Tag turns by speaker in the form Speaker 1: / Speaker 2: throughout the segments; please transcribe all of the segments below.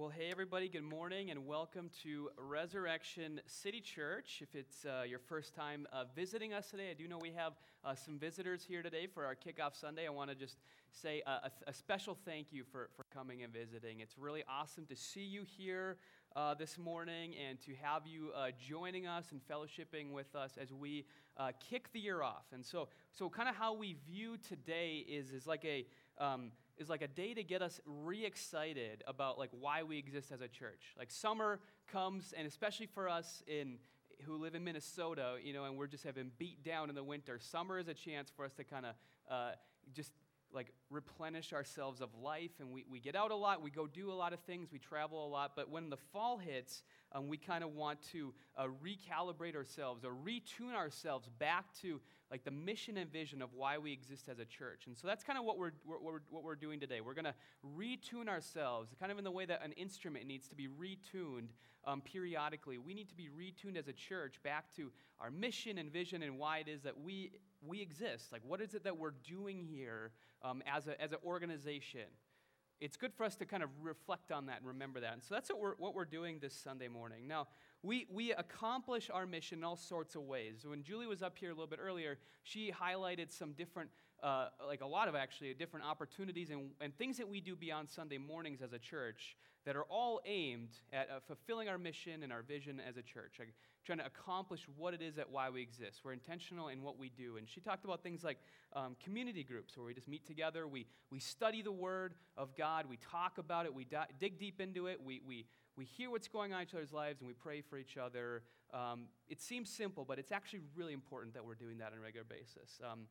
Speaker 1: Well, hey, everybody, good morning and welcome to Resurrection City Church. If it's uh, your first time uh, visiting us today, I do know we have uh, some visitors here today for our kickoff Sunday. I want to just say a, a, special thank you for, for coming and visiting. It's really awesome to see you here uh, this morning and to have you uh, joining us and fellowshipping with us as we uh, kick the year off. And so, so kind of how we view today is, is like a um, is like a day to get us re-excited about like why we exist as a church. Like summer comes, and especially for us in who live in Minnesota, you know, and we're just having beat down in the winter. Summer is a chance for us to kind of uh, just like replenish ourselves of life and we, we get out a lot we go do a lot of things we travel a lot but when the fall hits um, we kind of want to uh, recalibrate ourselves or retune ourselves back to like the mission and vision of why we exist as a church. And so that's kind of what we're, what we're, what we're doing today. We're going to retune ourselves kind of in the way that an instrument needs to be retuned um, periodically. We need to be retuned as a church back to our mission and vision and why it is that we we exist. Like, what is it that we're doing here um, as, a, as an organization? It's good for us to kind of reflect on that and remember that. And so that's what we're, what we're doing this Sunday morning. Now, we, we accomplish our mission in all sorts of ways. When Julie was up here a little bit earlier, she highlighted some different, uh, like a lot of actually, different opportunities and, and things that we do beyond Sunday mornings as a church that are all aimed at uh, fulfilling our mission and our vision as a church, like trying to accomplish what it is that why we exist. We're intentional in what we do. And she talked about things like um, community groups where we just meet together, we, we study the Word of God, we talk about it, we di- dig deep into it, we, we, we hear what's going on in each other's lives, and we pray for each other. Um, it seems simple, but it's actually really important that we're doing that on a regular basis. Um,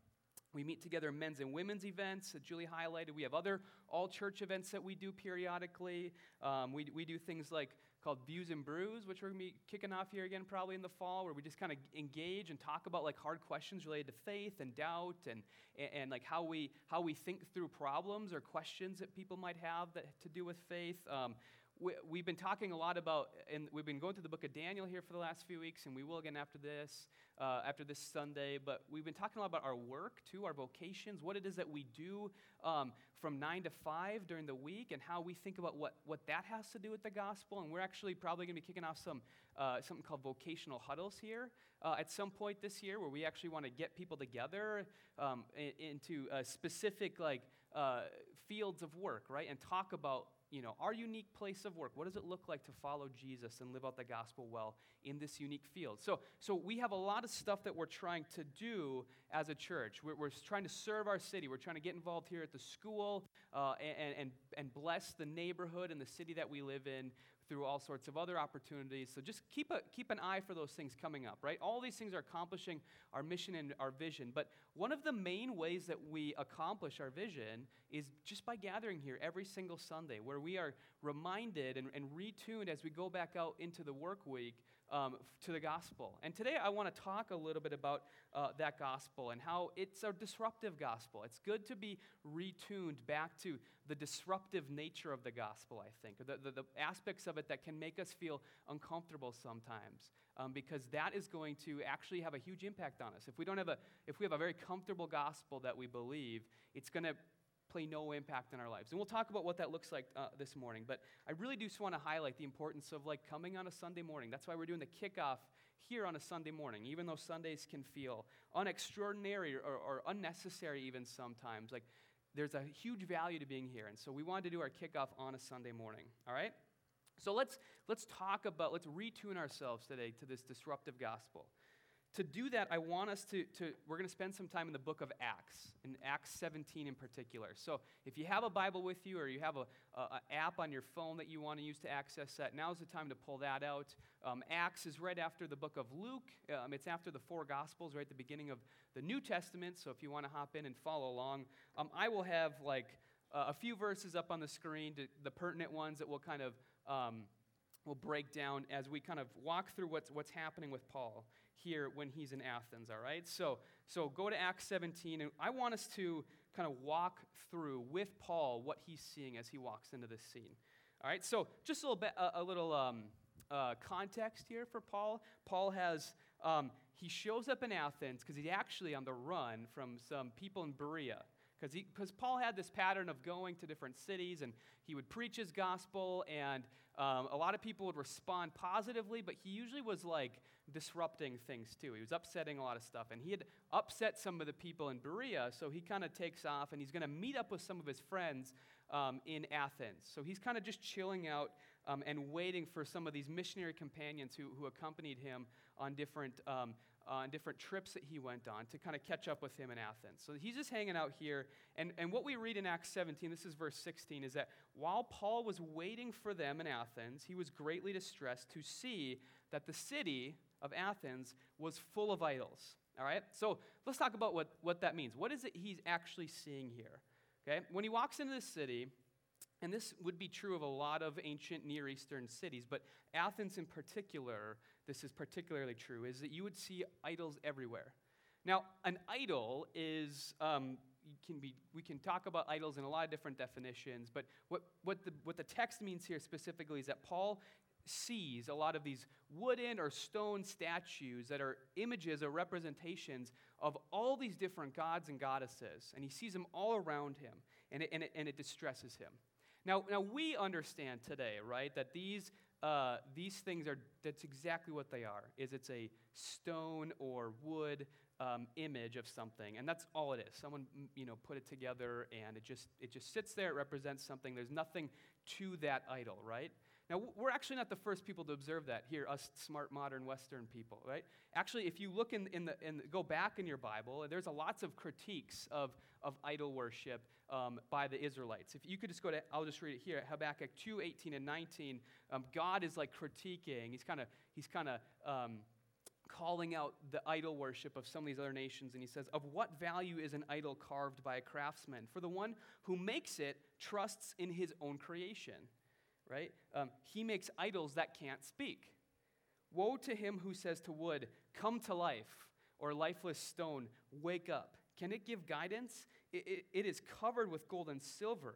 Speaker 1: we meet together men's and women's events that Julie highlighted. We have other all church events that we do periodically. Um, we, we do things like called Views and Brews, which we're going to be kicking off here again probably in the fall, where we just kind of engage and talk about like hard questions related to faith and doubt and, and, and, like how we, how we think through problems or questions that people might have that to do with faith. Um, we, have been talking a lot about, and we've been going through the book of Daniel here for the last few weeks, and we will again after this, uh, after this Sunday. But we've been talking a lot about our work too, our vocations, what it is that we do um, from nine to five during the week, and how we think about what, what that has to do with the gospel. And we're actually probably going to be kicking off some uh, something called vocational huddles here uh, at some point this year, where we actually want to get people together um, into specific like uh, fields of work, right, and talk about you know, our unique place of work. What does it look like to follow Jesus and live out the gospel well in this unique field? So, so we have a lot of stuff that we're trying to do as a church. We're, we're trying to serve our city. We're trying to get involved here at the school uh, and, and, and bless the neighborhood and the city that we live in through all sorts of other opportunities. So just keep, a, keep an eye for those things coming up, right? All these things are accomplishing our mission and our vision. But one of the main ways that we accomplish our vision is just by gathering here every single Sunday, where we are reminded and, and retuned as we go back out into the work week um, to the gospel. And today I want to talk a little bit about uh, that gospel and how it's a disruptive gospel. It's good to be retuned back to the disruptive nature of the gospel, I think, the, the, the aspects of it that can make us feel uncomfortable sometimes um, because that is going to actually have a huge impact on us. If we don't have a, if we have a very comfortable gospel that we believe, it's going to play no impact in our lives. And we'll talk about what that looks like uh, this morning. But I really do just want to highlight the importance of like coming on a Sunday morning. That's why we're doing the kickoff here on a Sunday morning, even though Sundays can feel unextraordinary or, or unnecessary even sometimes. Like there's a huge value to being here. And so we wanted to do our kickoff on a Sunday morning. All right? So let's, let's talk about, let's retune ourselves today to this disruptive gospel. To do that, I want us to, to we're going to spend some time in the book of Acts, in Acts 17 in particular. So if you have a Bible with you or you have an app on your phone that you want to use to access that, now's the time to pull that out. Um, Acts is right after the book of Luke. Um, it's after the four Gospels, right at the beginning of the New Testament. So if you want to hop in and follow along, um, I will have like uh, a few verses up on the screen, to, the pertinent ones that will kind of um, will break down as we kind of walk through what's, what's happening with Paul here when he's in Athens, all right? So, so go to Acts 17, and I want us to kind of walk through with Paul what he's seeing as he walks into this scene. All right, so just a little bit, a, a little um, uh, context here for Paul. Paul has, um, he shows up in Athens because he's actually on the run from some people in Berea Because Paul had this pattern of going to different cities and he would preach his gospel, and um, a lot of people would respond positively, but he usually was like disrupting things too. He was upsetting a lot of stuff, and he had upset some of the people in Berea, so he kind of takes off and he's going to meet up with some of his friends um, in Athens. So he's kind of just chilling out um, and waiting for some of these missionary companions who, who accompanied him on different um, on different trips that he went on to kind of catch up with him in Athens. So he's just hanging out here. And, and what we read in Acts 17, this is verse 16, is that while Paul was waiting for them in Athens, he was greatly distressed to see that the city of Athens was full of idols. All right? So let's talk about what, what that means. What is it he's actually seeing here? Okay? When he walks into the city, and this would be true of a lot of ancient Near Eastern cities, but Athens in particular, this is particularly true, is that you would see idols everywhere. Now, an idol is, um, can be, we can talk about idols in a lot of different definitions, but what, what, the, what the text means here specifically is that Paul sees a lot of these wooden or stone statues that are images or representations of all these different gods and goddesses, and he sees them all around him, and it, and it, and it distresses him. Now, now we understand today, right, that these, uh, these things are, that's exactly what they are, is it's a stone or wood um, image of something, and that's all it is. Someone, you know, put it together, and it just, it just sits there, it represents something. There's nothing to that idol, right? Now, we're actually not the first people to observe that here, us smart, modern Western people, right? Actually, if you look in, in, the, in go back in your Bible, there's a lots of critiques of, of idol worship um, by the Israelites. If you could just go to, I'll just read it here, Habakkuk 2, 18 and 19. Um, God is like critiquing, he's kind of, he's kind of, um, calling out the idol worship of some of these other nations, and he says, Of what value is an idol carved by a craftsman? For the one who makes it trusts in his own creation right? Um, he makes idols that can't speak. Woe to him who says to wood, Come to life, or lifeless stone, Wake up. Can it give guidance? It, it, it is covered with gold and silver.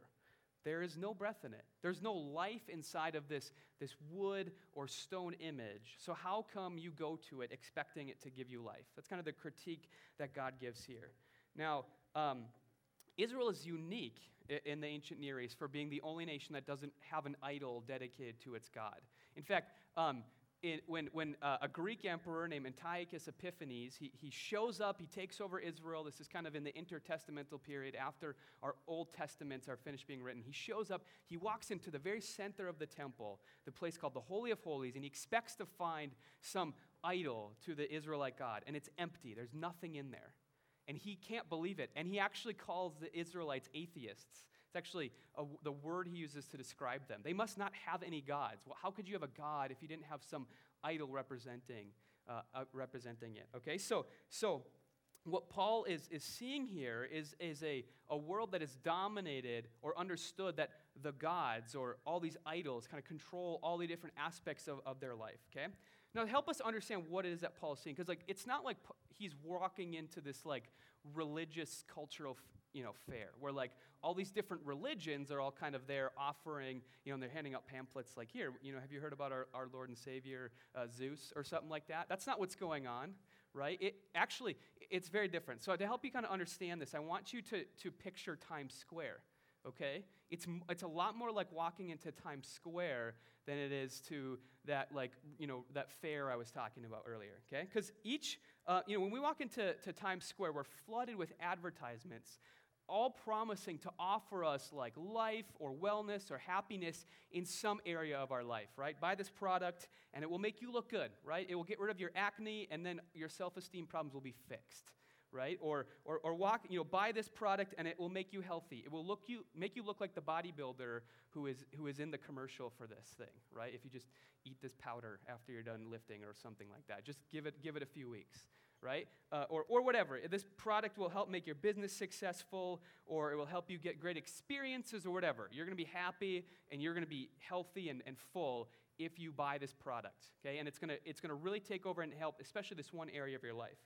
Speaker 1: There is no breath in it. There's no life inside of this, this wood or stone image. So, how come you go to it expecting it to give you life? That's kind of the critique that God gives here. Now, um, Israel is unique in the ancient Near East for being the only nation that doesn't have an idol dedicated to its God. In fact, um, in, when, when uh, a Greek emperor named Antiochus Epiphanes, he, he shows up, he takes over Israel. This is kind of in the intertestamental period after our Old Testaments are finished being written. He shows up, he walks into the very center of the temple, the place called the Holy of Holies, and he expects to find some idol to the Israelite God, and it's empty. There's nothing in there and he can't believe it. And he actually calls the Israelites atheists. It's actually a, the word he uses to describe them. They must not have any gods. Well, how could you have a god if you didn't have some idol representing, uh, uh, representing it? Okay, so, so what Paul is, is seeing here is, is a, a world that is dominated or understood that the gods or all these idols kind of control all the different aspects of, of their life, okay? Now, help us understand what it is that Paul is seeing, because like it's not like he's walking into this like religious cultural you know fair where like all these different religions are all kind of there offering you know and they're handing out pamphlets like here you know have you heard about our, our lord and savior uh, zeus or something like that? That's not what's going on right? It actually it's very different. So to help you kind of understand this i want you to to picture times square okay? It's, it's a lot more like walking into times square than it is to that like you know that fair i was talking about earlier okay? Because each uh, you know when we walk into to times square we're flooded with advertisements all promising to offer us like life or wellness or happiness in some area of our life right? Buy this product and it will make you look good right? It will get rid of your acne and then your self-esteem problems will be fixed right? Or, or, or walk, you know, buy this product and it will make you healthy. It will look you, make you look like the bodybuilder who is, who is in the commercial for this thing, right? If you just eat this powder after you're done lifting or something like that. Just give it, give it a few weeks, right? Uh, or, or whatever. This product will help make your business successful or it will help you get great experiences or whatever. You're going to be happy and you're going to be healthy and, and full if you buy this product, okay? And it's going to it's going to really take over and help, especially this one area of your life.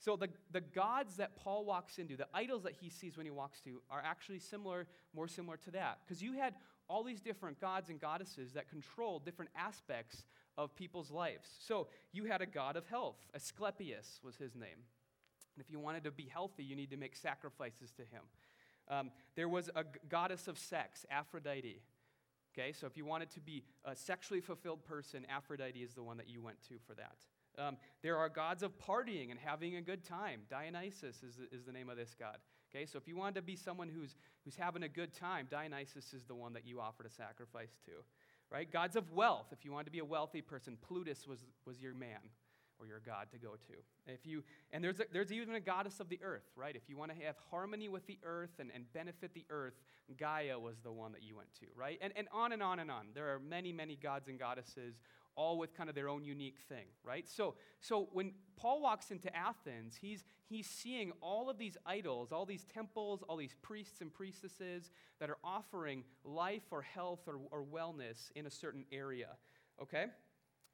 Speaker 1: So the, the gods that Paul walks into, the idols that he sees when he walks to, are actually similar, more similar to that. Because you had all these different gods and goddesses that controlled different aspects of people's lives. So you had a god of health, Asclepius was his name. And if you wanted to be healthy, you need to make sacrifices to him. Um, there was a goddess of sex, Aphrodite. Okay, so if you wanted to be a sexually fulfilled person, Aphrodite is the one that you went to for that. Um, there are gods of partying and having a good time. Dionysus is the, is the name of this god. Okay, so if you wanted to be someone who's, who's having a good time, Dionysus is the one that you offer to sacrifice to. Right? Gods of wealth. If you wanted to be a wealthy person, Plutus was, was your man or your god to go to. If you, and there's, a, there's even a goddess of the earth, right? If you want to have harmony with the earth and, and benefit the earth, Gaia was the one that you went to, right? And, and on and on and on. There are many, many gods and goddesses, all with kind of their own unique thing, right? So, so when Paul walks into Athens, he's, he's seeing all of these idols, all these temples, all these priests and priestesses that are offering life or health or, or wellness in a certain area, okay?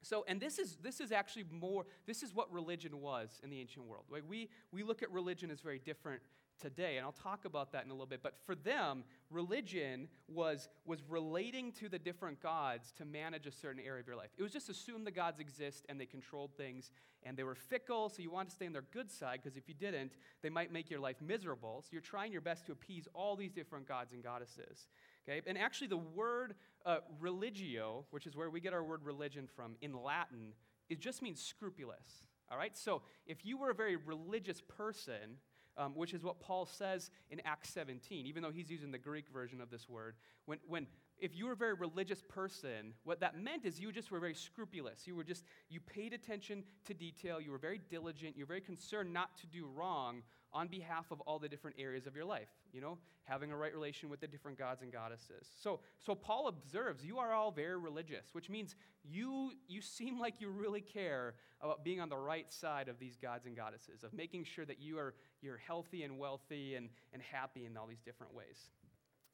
Speaker 1: So, and this is, this is actually more, this is what religion was in the ancient world. Like we, we look at religion as very different today, and I'll talk about that in a little bit. But for them, religion was, was relating to the different gods to manage a certain area of your life. It was just assume the gods exist and they controlled things, and they were fickle, so you want to stay on their good side, because if you didn't, they might make your life miserable. So you're trying your best to appease all these different gods and goddesses. Okay? And actually, the word uh, religio, which is where we get our word religion from, in Latin, it just means scrupulous. All right? So if you were a very religious person, um, which is what Paul says in Acts 17, even though he's using the Greek version of this word. When, when, if you were a very religious person, what that meant is you just were very scrupulous. You were just, you paid attention to detail. You were very diligent. You were very concerned not to do wrong on behalf of all the different areas of your life, you know, having a right relation with the different gods and goddesses. So, so Paul observes you are all very religious, which means you, you seem like you really care about being on the right side of these gods and goddesses, of making sure that you are you're healthy and wealthy and, and happy in all these different ways.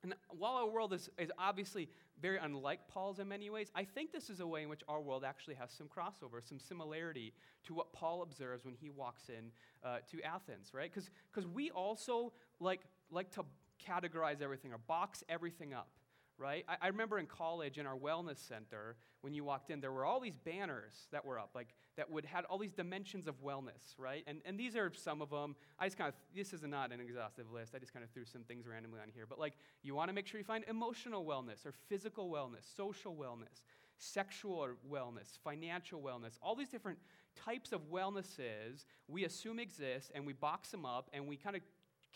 Speaker 1: And while our world is, is obviously very unlike Paul's in many ways, I think this is a way in which our world actually has some crossover, some similarity to what Paul observes when he walks in uh, to Athens, right? Because we also like, like to categorize everything or box everything up right? I, I, remember in college in our wellness center, when you walked in, there were all these banners that were up, like that would had all these dimensions of wellness, right? And, and these are some of them. I just kind of, this is not an exhaustive list. I just kind of threw some things randomly on here. But like, you want to make sure you find emotional wellness or physical wellness, social wellness, sexual wellness, financial wellness, all these different types of wellnesses we assume exist and we box them up and we kind of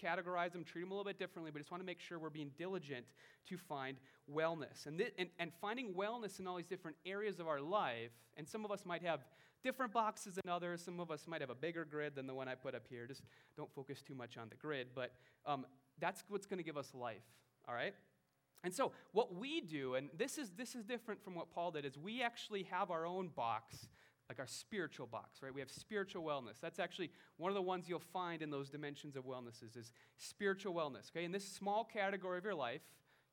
Speaker 1: categorize them, treat them a little bit differently, but just want to make sure we're being diligent to find wellness. And, th- and, and finding wellness in all these different areas of our life, and some of us might have different boxes than others, some of us might have a bigger grid than the one I put up here. Just don't focus too much on the grid, but um, that's what's going to give us life, all right? And so, what we do, and this is, this is different from what Paul did, is we actually have our own box like our spiritual box, right? We have spiritual wellness. That's actually one of the ones you'll find in those dimensions of wellnesses is spiritual wellness. Okay, in this small category of your life,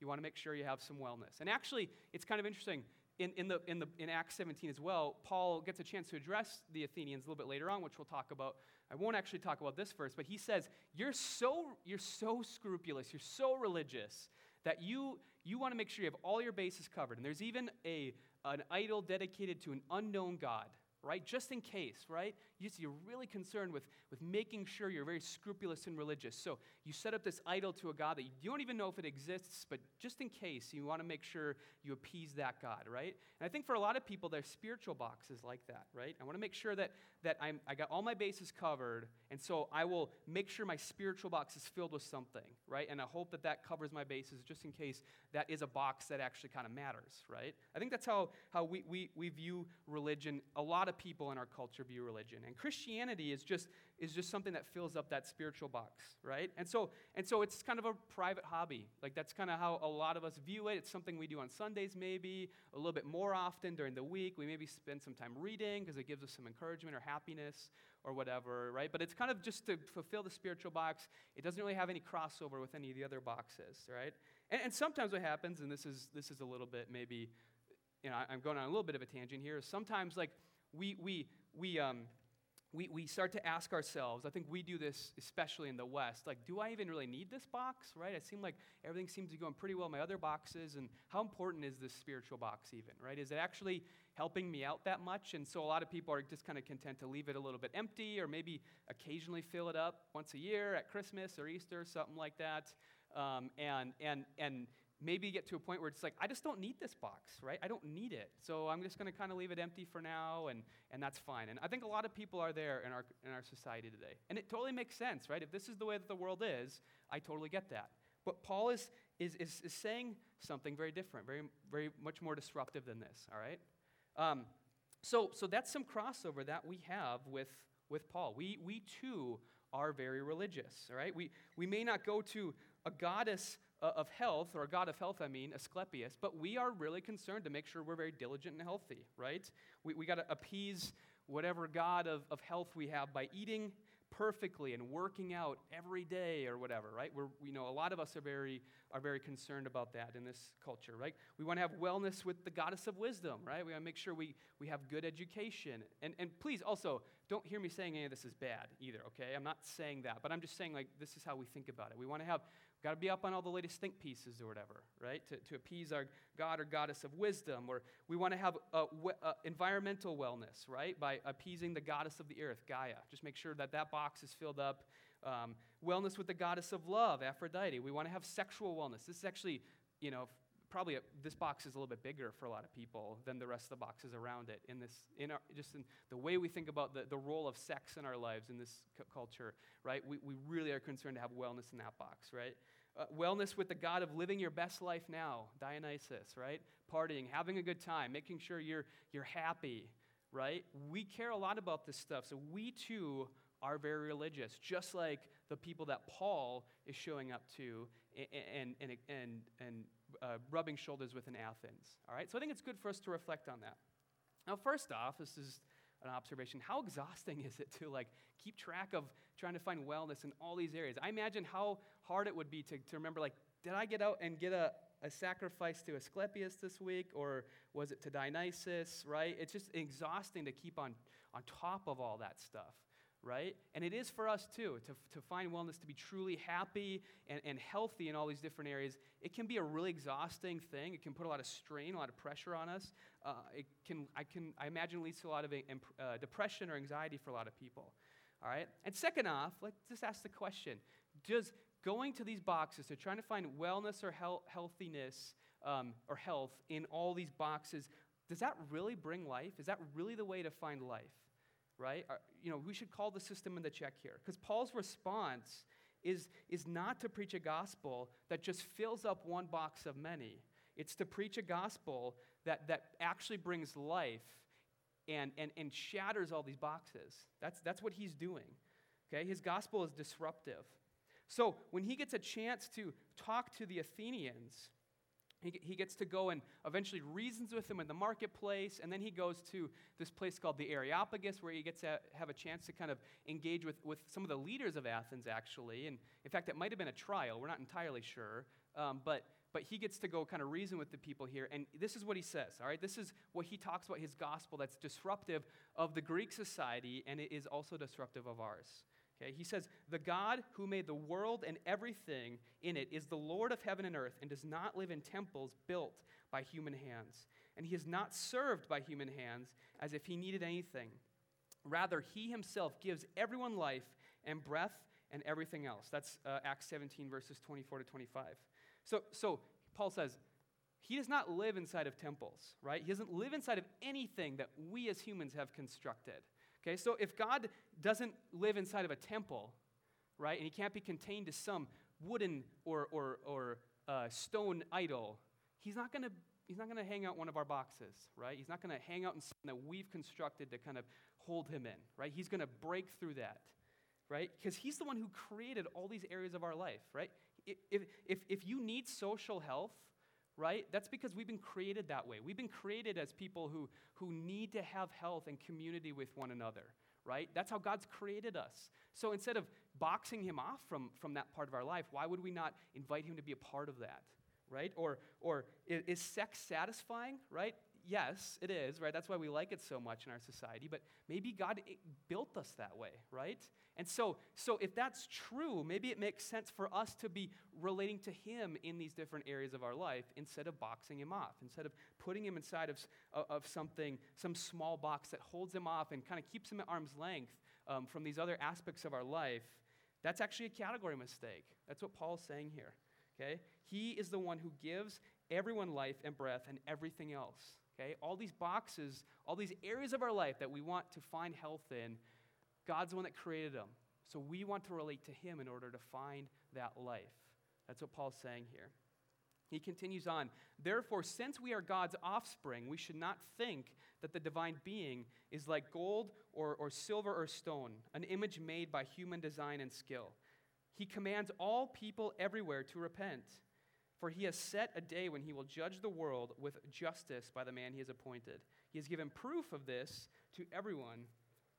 Speaker 1: you want to make sure you have some wellness. And actually, it's kind of interesting. In, in, the, in, the, in Acts 17 as well, Paul gets a chance to address the Athenians a little bit later on, which we'll talk about. I won't actually talk about this first, but he says, You're so, you're so scrupulous, you're so religious that you, you want to make sure you have all your bases covered. And there's even a, an idol dedicated to an unknown God right? Just in case, right? You're really concerned with, with making sure you're very scrupulous and religious. So you set up this idol to a God that you don't even know if it exists, but just in case, you want to make sure you appease that God, right? And I think for a lot of people, their spiritual box is like that, right? I want to make sure that, that I'm, I got all my bases covered, and so I will make sure my spiritual box is filled with something, right? And I hope that that covers my bases just in case that is a box that actually kind of matters, right? I think that's how, how we, we, we view religion. A lot of people in our culture view religion. And Christianity is just, is just something that fills up that spiritual box, right? And so, and so it's kind of a private hobby. Like that's kind of how a lot of us view it. It's something we do on Sundays, maybe, a little bit more often during the week. We maybe spend some time reading because it gives us some encouragement or happiness or whatever, right? But it's kind of just to fulfill the spiritual box. It doesn't really have any crossover with any of the other boxes, right? And, and sometimes what happens, and this is, this is a little bit maybe, you know, I'm going on a little bit of a tangent here, is sometimes like we, we, we, um, we, we start to ask ourselves, I think we do this especially in the West, like, do I even really need this box, right? It seems like everything seems to be going pretty well in my other boxes, and how important is this spiritual box even, right? Is it actually helping me out that much? And so a lot of people are just kind of content to leave it a little bit empty, or maybe occasionally fill it up once a year at Christmas or Easter, something like that. Um, and, and, and maybe get to a point where it's like, I just don't need this box, right? I don't need it. So I'm just going to kind of leave it empty for now, and, and that's fine. And I think a lot of people are there in our, in our society today. And it totally makes sense, right? If this is the way that the world is, I totally get that. But Paul is, is, is, is saying something very different, very, very much more disruptive than this, all right? Um, so, so that's some crossover that we have with, with Paul. We, we too are very religious, all right? We, we may not go to a goddess uh, of health, or a god of health, I mean, Asclepius, but we are really concerned to make sure we're very diligent and healthy, right? We, we got to appease whatever god of, of health we have by eating perfectly and working out every day or whatever, right? We're, you know, a lot of us are very, are very concerned about that in this culture, right? We want to have wellness with the goddess of wisdom, right? We want to make sure we, we have good education. And, and please also, don't hear me saying any of this is bad either, okay? I'm not saying that, but I'm just saying, like, this is how we think about it. We want to have Got to be up on all the latest think pieces or whatever, right? To, to appease our God or goddess of wisdom. Or we want to have environmental wellness, right? By appeasing the goddess of the earth, Gaia. Just make sure that that box is filled up. Um, wellness with the goddess of love, Aphrodite. We want to have sexual wellness. This is actually, you know, probably a, this box is a little bit bigger for a lot of people than the rest of the boxes around it in this in our just in the way we think about the, the role of sex in our lives in this c- culture right we, we really are concerned to have wellness in that box right uh, wellness with the God of living your best life now, Dionysus, right? Partying, having a good time, making sure you're, you're happy, right? We care a lot about this stuff. So we too are very religious, just like the people that Paul is showing up to and, and, and, and uh, rubbing shoulders with in Athens. All right? So I think it's good for us to reflect on that. Now, first off, this is an observation. How exhausting is it to like keep track of trying to find wellness in all these areas? I imagine how hard it would be to, to remember, like, did I get out and get a, a sacrifice to Asclepius this week, or was it to Dionysus, right? It's just exhausting to keep on, on top of all that stuff right? And it is for us too, to, to find wellness, to be truly happy and, and healthy in all these different areas. It can be a really exhausting thing. It can put a lot of strain, a lot of pressure on us. Uh, it can, I, can, I imagine, leads to a lot of uh, depression or anxiety for a lot of people. All right? And second off, let's just ask the question Does going to these boxes, to trying to find wellness or health, healthiness um, or health in all these boxes, does that really bring life? Is that really the way to find life? Right? Uh, you know, we should call the system in the check here. Because Paul's response is, is not to preach a gospel that just fills up one box of many. It's to preach a gospel that, that actually brings life and, and, and shatters all these boxes. That's, that's what he's doing. Okay? His gospel is disruptive. So when he gets a chance to talk to the Athenians, he, gets to go and eventually reasons with them in the marketplace, and then he goes to this place called the Areopagus, where he gets to have a chance to kind of engage with, with some of the leaders of Athens, actually. And in fact, it might have been a trial, we're not entirely sure. Um, but, but he gets to go kind of reason with the people here. And this is what he says, all right? This is what he talks about his gospel that's disruptive of the Greek society, and it is also disruptive of ours. Okay, he says, The God who made the world and everything in it is the Lord of heaven and earth and does not live in temples built by human hands. And he is not served by human hands as if he needed anything. Rather, he himself gives everyone life and breath and everything else. That's uh, Acts 17, verses 24 to 25. So, so Paul says, he does not live inside of temples, right? He doesn't live inside of anything that we as humans have constructed. Okay, so if God doesn't live inside of a temple, right, and he can't be contained to some wooden or, or, or uh, stone idol, he's not going to he's not going to hang out one of our boxes, right? He's not going to hang out in something that we've constructed to kind of hold him in, right? He's going to break through that, right? Because he's the one who created all these areas of our life, right? If, if, if you need social health, right? That's because we've been created that way. We've been created as people who, who need to have health and community with one another, right? That's how God's created us. So instead of boxing him off from, from that part of our life, why would we not invite him to be a part of that, right? Or, or is, sex satisfying, right? Yes, it is, right? That's why we like it so much in our society, but maybe God built us that way, right? And so, so if that's true, maybe it makes sense for us to be relating to Him in these different areas of our life instead of boxing Him off, instead of putting Him inside of, of something, some small box that holds Him off and kind of keeps Him at arm's length um, from these other aspects of our life. That's actually a category mistake. That's what Paul's saying here. Okay? He is the one who gives everyone life and breath and everything else. Okay? All these boxes, all these areas of our life that we want to find health in, God's the one that created them. So we want to relate to Him in order to find that life. That's what Paul's saying here. He continues on, therefore, since we are God's offspring, we should not think that the divine being is like gold or, or silver or stone, an image made by human design and skill. He commands all people everywhere to repent, for he has set a day when he will judge the world with justice by the man he has appointed. He has given proof of this to everyone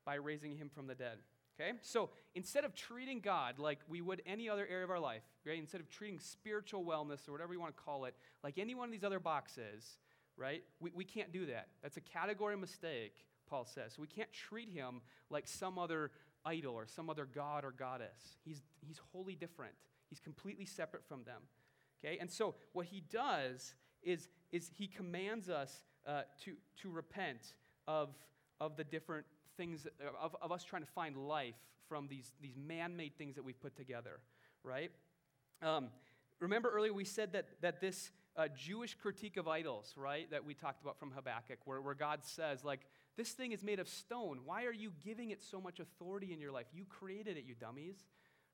Speaker 1: by raising him from the dead. Okay? So instead of treating God like we would any other area of our life, right? Instead of treating spiritual wellness or whatever you want to call it, like any one of these other boxes, right? We, we can't do that. That's a category mistake, Paul says. So we can't treat him like some other idol or some other god or goddess. He's, he's wholly different. He's completely separate from them. Okay? And so what he does is, is he commands us uh, to, to repent of, of the different things, of, of us trying to find life from these, these man made things that we've put together, right? Um, remember earlier we said that, that this uh, Jewish critique of idols, right, that we talked about from Habakkuk, where, where God says, like, this thing is made of stone. Why are you giving it so much authority in your life? You created it, you dummies,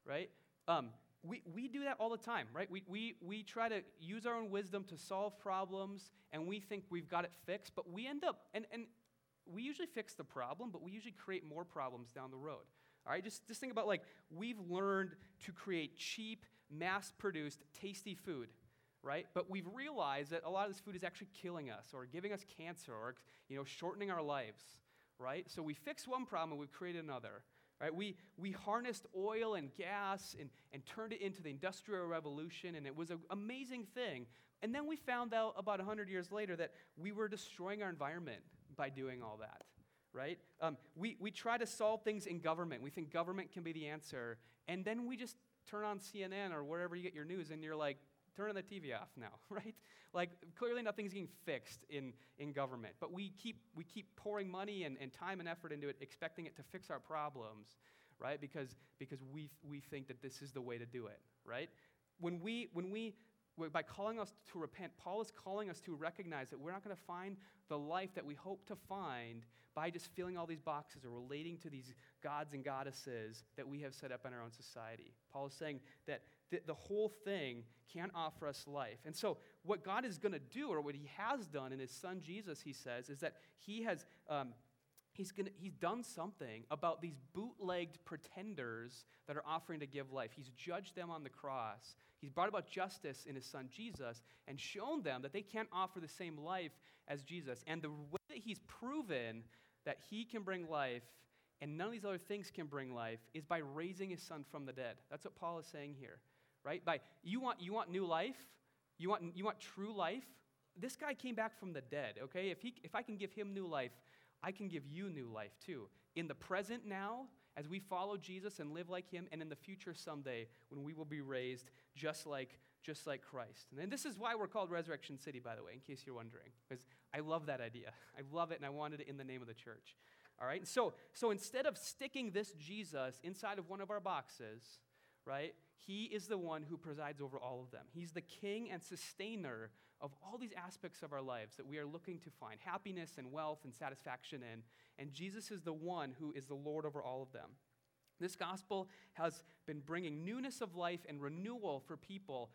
Speaker 1: right? Um, we, we do that all the time, right? We, we, we try to use our own wisdom to solve problems, and we think we've got it fixed, but we end up, and, and we usually fix the problem, but we usually create more problems down the road. All right, just, just think about like we've learned to create cheap, mass produced, tasty food, right? But we've realized that a lot of this food is actually killing us or giving us cancer or you know, shortening our lives, right? So we fix one problem and we've created another. Right? We, we harnessed oil and gas and, and turned it into the Industrial Revolution, and it was an amazing thing. And then we found out about 100 years later that we were destroying our environment by doing all that, right? Um, we, we try to solve things in government. We think government can be the answer. And then we just turn on CNN or wherever you get your news, and you're like, turn the TV off now, right? Like, clearly nothing's getting fixed in, in government. But we keep, we keep pouring money and, and time and effort into it, expecting it to fix our problems, right? Because, because we, we think that this is the way to do it, right? When we, when we by calling us to repent, Paul is calling us to recognize that we're not going to find the life that we hope to find by just filling all these boxes or relating to these gods and goddesses that we have set up in our own society. Paul is saying that the, the whole thing can't offer us life. And so, what God is going to do, or what he has done in his son Jesus, he says, is that he has. Um, he's, gonna, he's done something about these bootlegged pretenders that are offering to give life. He's judged them on the cross. He's brought about justice in his son Jesus and shown them that they can't offer the same life as Jesus. And the way that he's proven that he can bring life and none of these other things can bring life is by raising his son from the dead. That's what Paul is saying here, right? By you want you want new life, you want you want true life. This guy came back from the dead, okay? If he if I can give him new life, I can give you new life too. In the present now, as we follow Jesus and live like him, and in the future someday when we will be raised just like, just like Christ. And this is why we're called Resurrection City, by the way, in case you're wondering, because I love that idea. I love it, and I wanted it in the name of the church. All right? So, so instead of sticking this Jesus inside of one of our boxes, right, he is the one who presides over all of them. He's the king and sustainer of all these aspects of our lives that we are looking to find happiness and wealth and satisfaction in. And Jesus is the one who is the Lord over all of them. This gospel has been bringing newness of life and renewal for people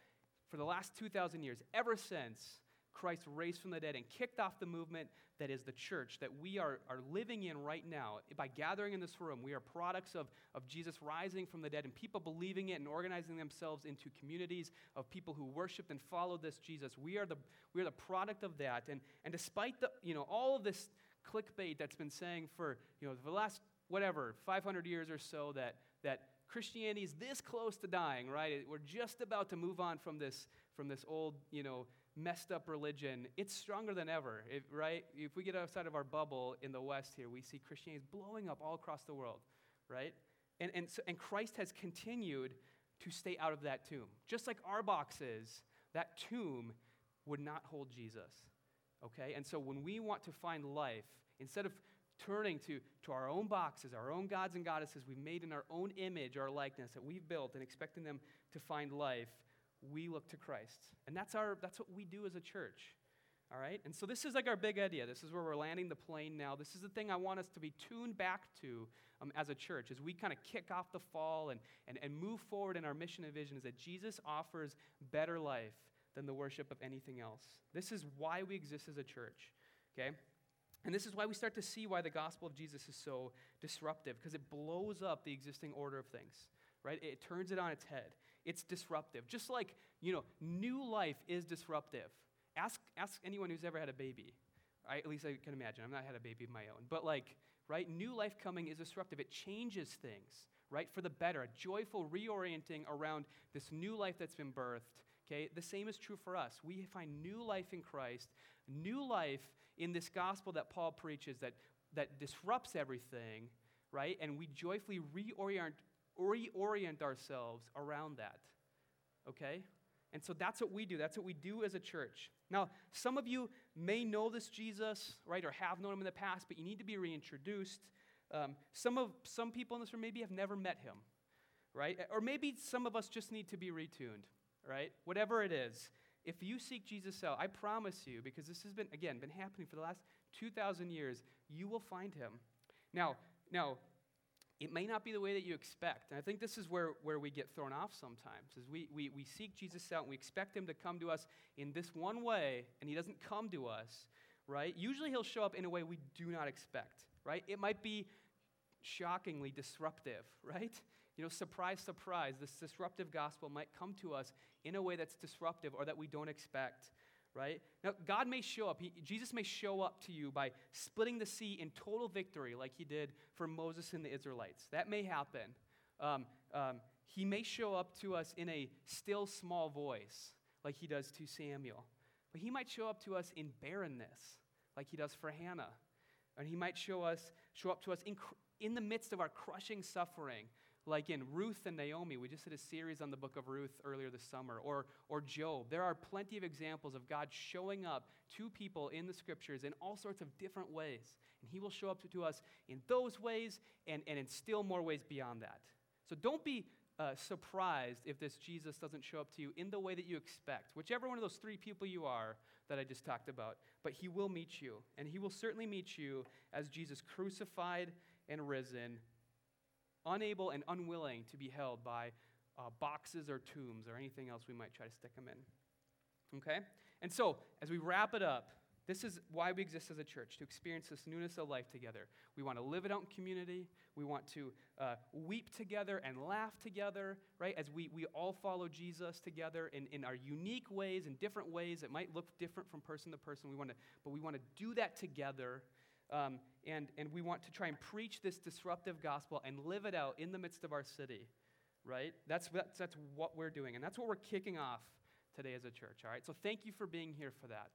Speaker 1: for the last 2,000 years, ever since Christ raised from the dead and kicked off the movement that is the church that we are, are living in right now. By gathering in this room, we are products of, of Jesus rising from the dead and people believing it and organizing themselves into communities of people who worshiped and followed this Jesus. We are the, we are the product of that. And, and despite the, you know, all of this clickbait that's been saying for, you know, the last, whatever, 500 years or so that, that Christianity is this close to dying, right? We're just about to move on from this, from this old, you know, messed up religion, it's stronger than ever, if, right? If we get outside of our bubble in the West here, we see Christianity is blowing up all across the world, right? And, and, so, and Christ has continued to stay out of that tomb. Just like our boxes, that tomb would not hold Jesus, okay? And so when we want to find life, instead of turning to, to our own boxes, our own gods and goddesses we've made in our own image, our likeness that we've built, and expecting them to find life, we look to Christ. And that's, our, that's what we do as a church. All right? And so this is like our big idea. This is where we're landing the plane now. This is the thing I want us to be tuned back to um, as a church as we kind of kick off the fall and, and, and move forward in our mission and vision is that Jesus offers better life than the worship of anything else. This is why we exist as a church. Okay? And this is why we start to see why the gospel of Jesus is so disruptive, because it blows up the existing order of things, right? It turns it on its head. It's disruptive. Just like, you know, new life is disruptive. Ask, ask anyone who's ever had a baby. I, at least I can imagine. I've not had a baby of my own. But, like, right, new life coming is disruptive. It changes things, right, for the better. A joyful reorienting around this new life that's been birthed. Okay, the same is true for us. We find new life in Christ, new life in this gospel that Paul preaches that, that disrupts everything, right? And we joyfully reorient, reorient ourselves around that. Okay? And so that's what we do. That's what we do as a church. Now, some of you may know this Jesus, right, or have known him in the past, but you need to be reintroduced. Um, some, of, some people in this room maybe have never met him, right? Or maybe some of us just need to be retuned, right? Whatever it is. If you seek Jesus out, I promise you, because this has been, again, been happening for the last 2,000 years, you will find him. Now, now, it may not be the way that you expect. And I think this is where, where we get thrown off sometimes, is we, we, we seek Jesus out and we expect him to come to us in this one way, and he doesn't come to us, right? Usually he'll show up in a way we do not expect, right? It might be shockingly disruptive, right? You know, surprise, surprise, this disruptive gospel might come to us in a way that's disruptive or that we don't expect right? Now, God may show up, he, Jesus may show up to you by splitting the sea in total victory, like he did for Moses and the Israelites. That may happen. Um, um, he may show up to us in a still small voice, like he does to Samuel. But he might show up to us in barrenness, like he does for Hannah. And he might show, us, show up to us in, in the midst of our crushing suffering, like in Ruth and Naomi. We just did a series on the book of Ruth earlier this summer, or, or Job. There are plenty of examples of God showing up to people in the scriptures in all sorts of different ways. And He will show up to, to us in those ways and, and in still more ways beyond that. So don't be uh, surprised if this Jesus doesn't show up to you in the way that you expect, whichever one of those three people you are that I just talked about. But He will meet you, and He will certainly meet you as Jesus crucified and risen unable and unwilling to be held by uh, boxes or tombs or anything else we might try to stick them in. Okay? And so, as we wrap it up, this is why we exist as a church, to experience this newness of life together. We want to live it out in community. We want to uh, weep together and laugh together, right? As we, we all follow Jesus together in, in our unique ways, in different ways. It might look different from person to person. We want to, but we want to do that together um, and, and we want to try and preach this disruptive gospel and live it out in the midst of our city, right? That's, that's, that's what we're doing. And that's what we're kicking off today as a church, all right? So thank you for being here for that.